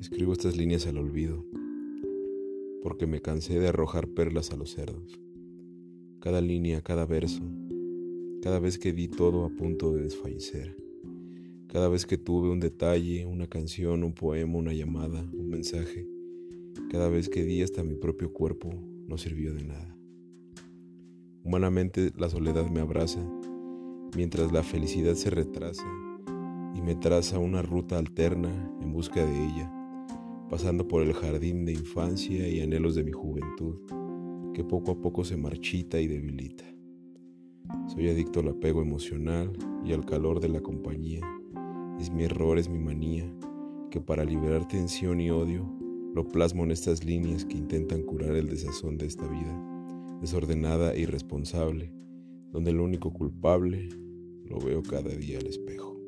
Escribo estas líneas al olvido, porque me cansé de arrojar perlas a los cerdos. Cada línea, cada verso, cada vez que di todo a punto de desfallecer, cada vez que tuve un detalle, una canción, un poema, una llamada, un mensaje, cada vez que di hasta mi propio cuerpo, no sirvió de nada. Humanamente la soledad me abraza, mientras la felicidad se retrasa y me traza una ruta alterna en busca de ella pasando por el jardín de infancia y anhelos de mi juventud, que poco a poco se marchita y debilita. Soy adicto al apego emocional y al calor de la compañía. Es mi error, es mi manía, que para liberar tensión y odio lo plasmo en estas líneas que intentan curar el desazón de esta vida, desordenada e irresponsable, donde el único culpable lo veo cada día al espejo.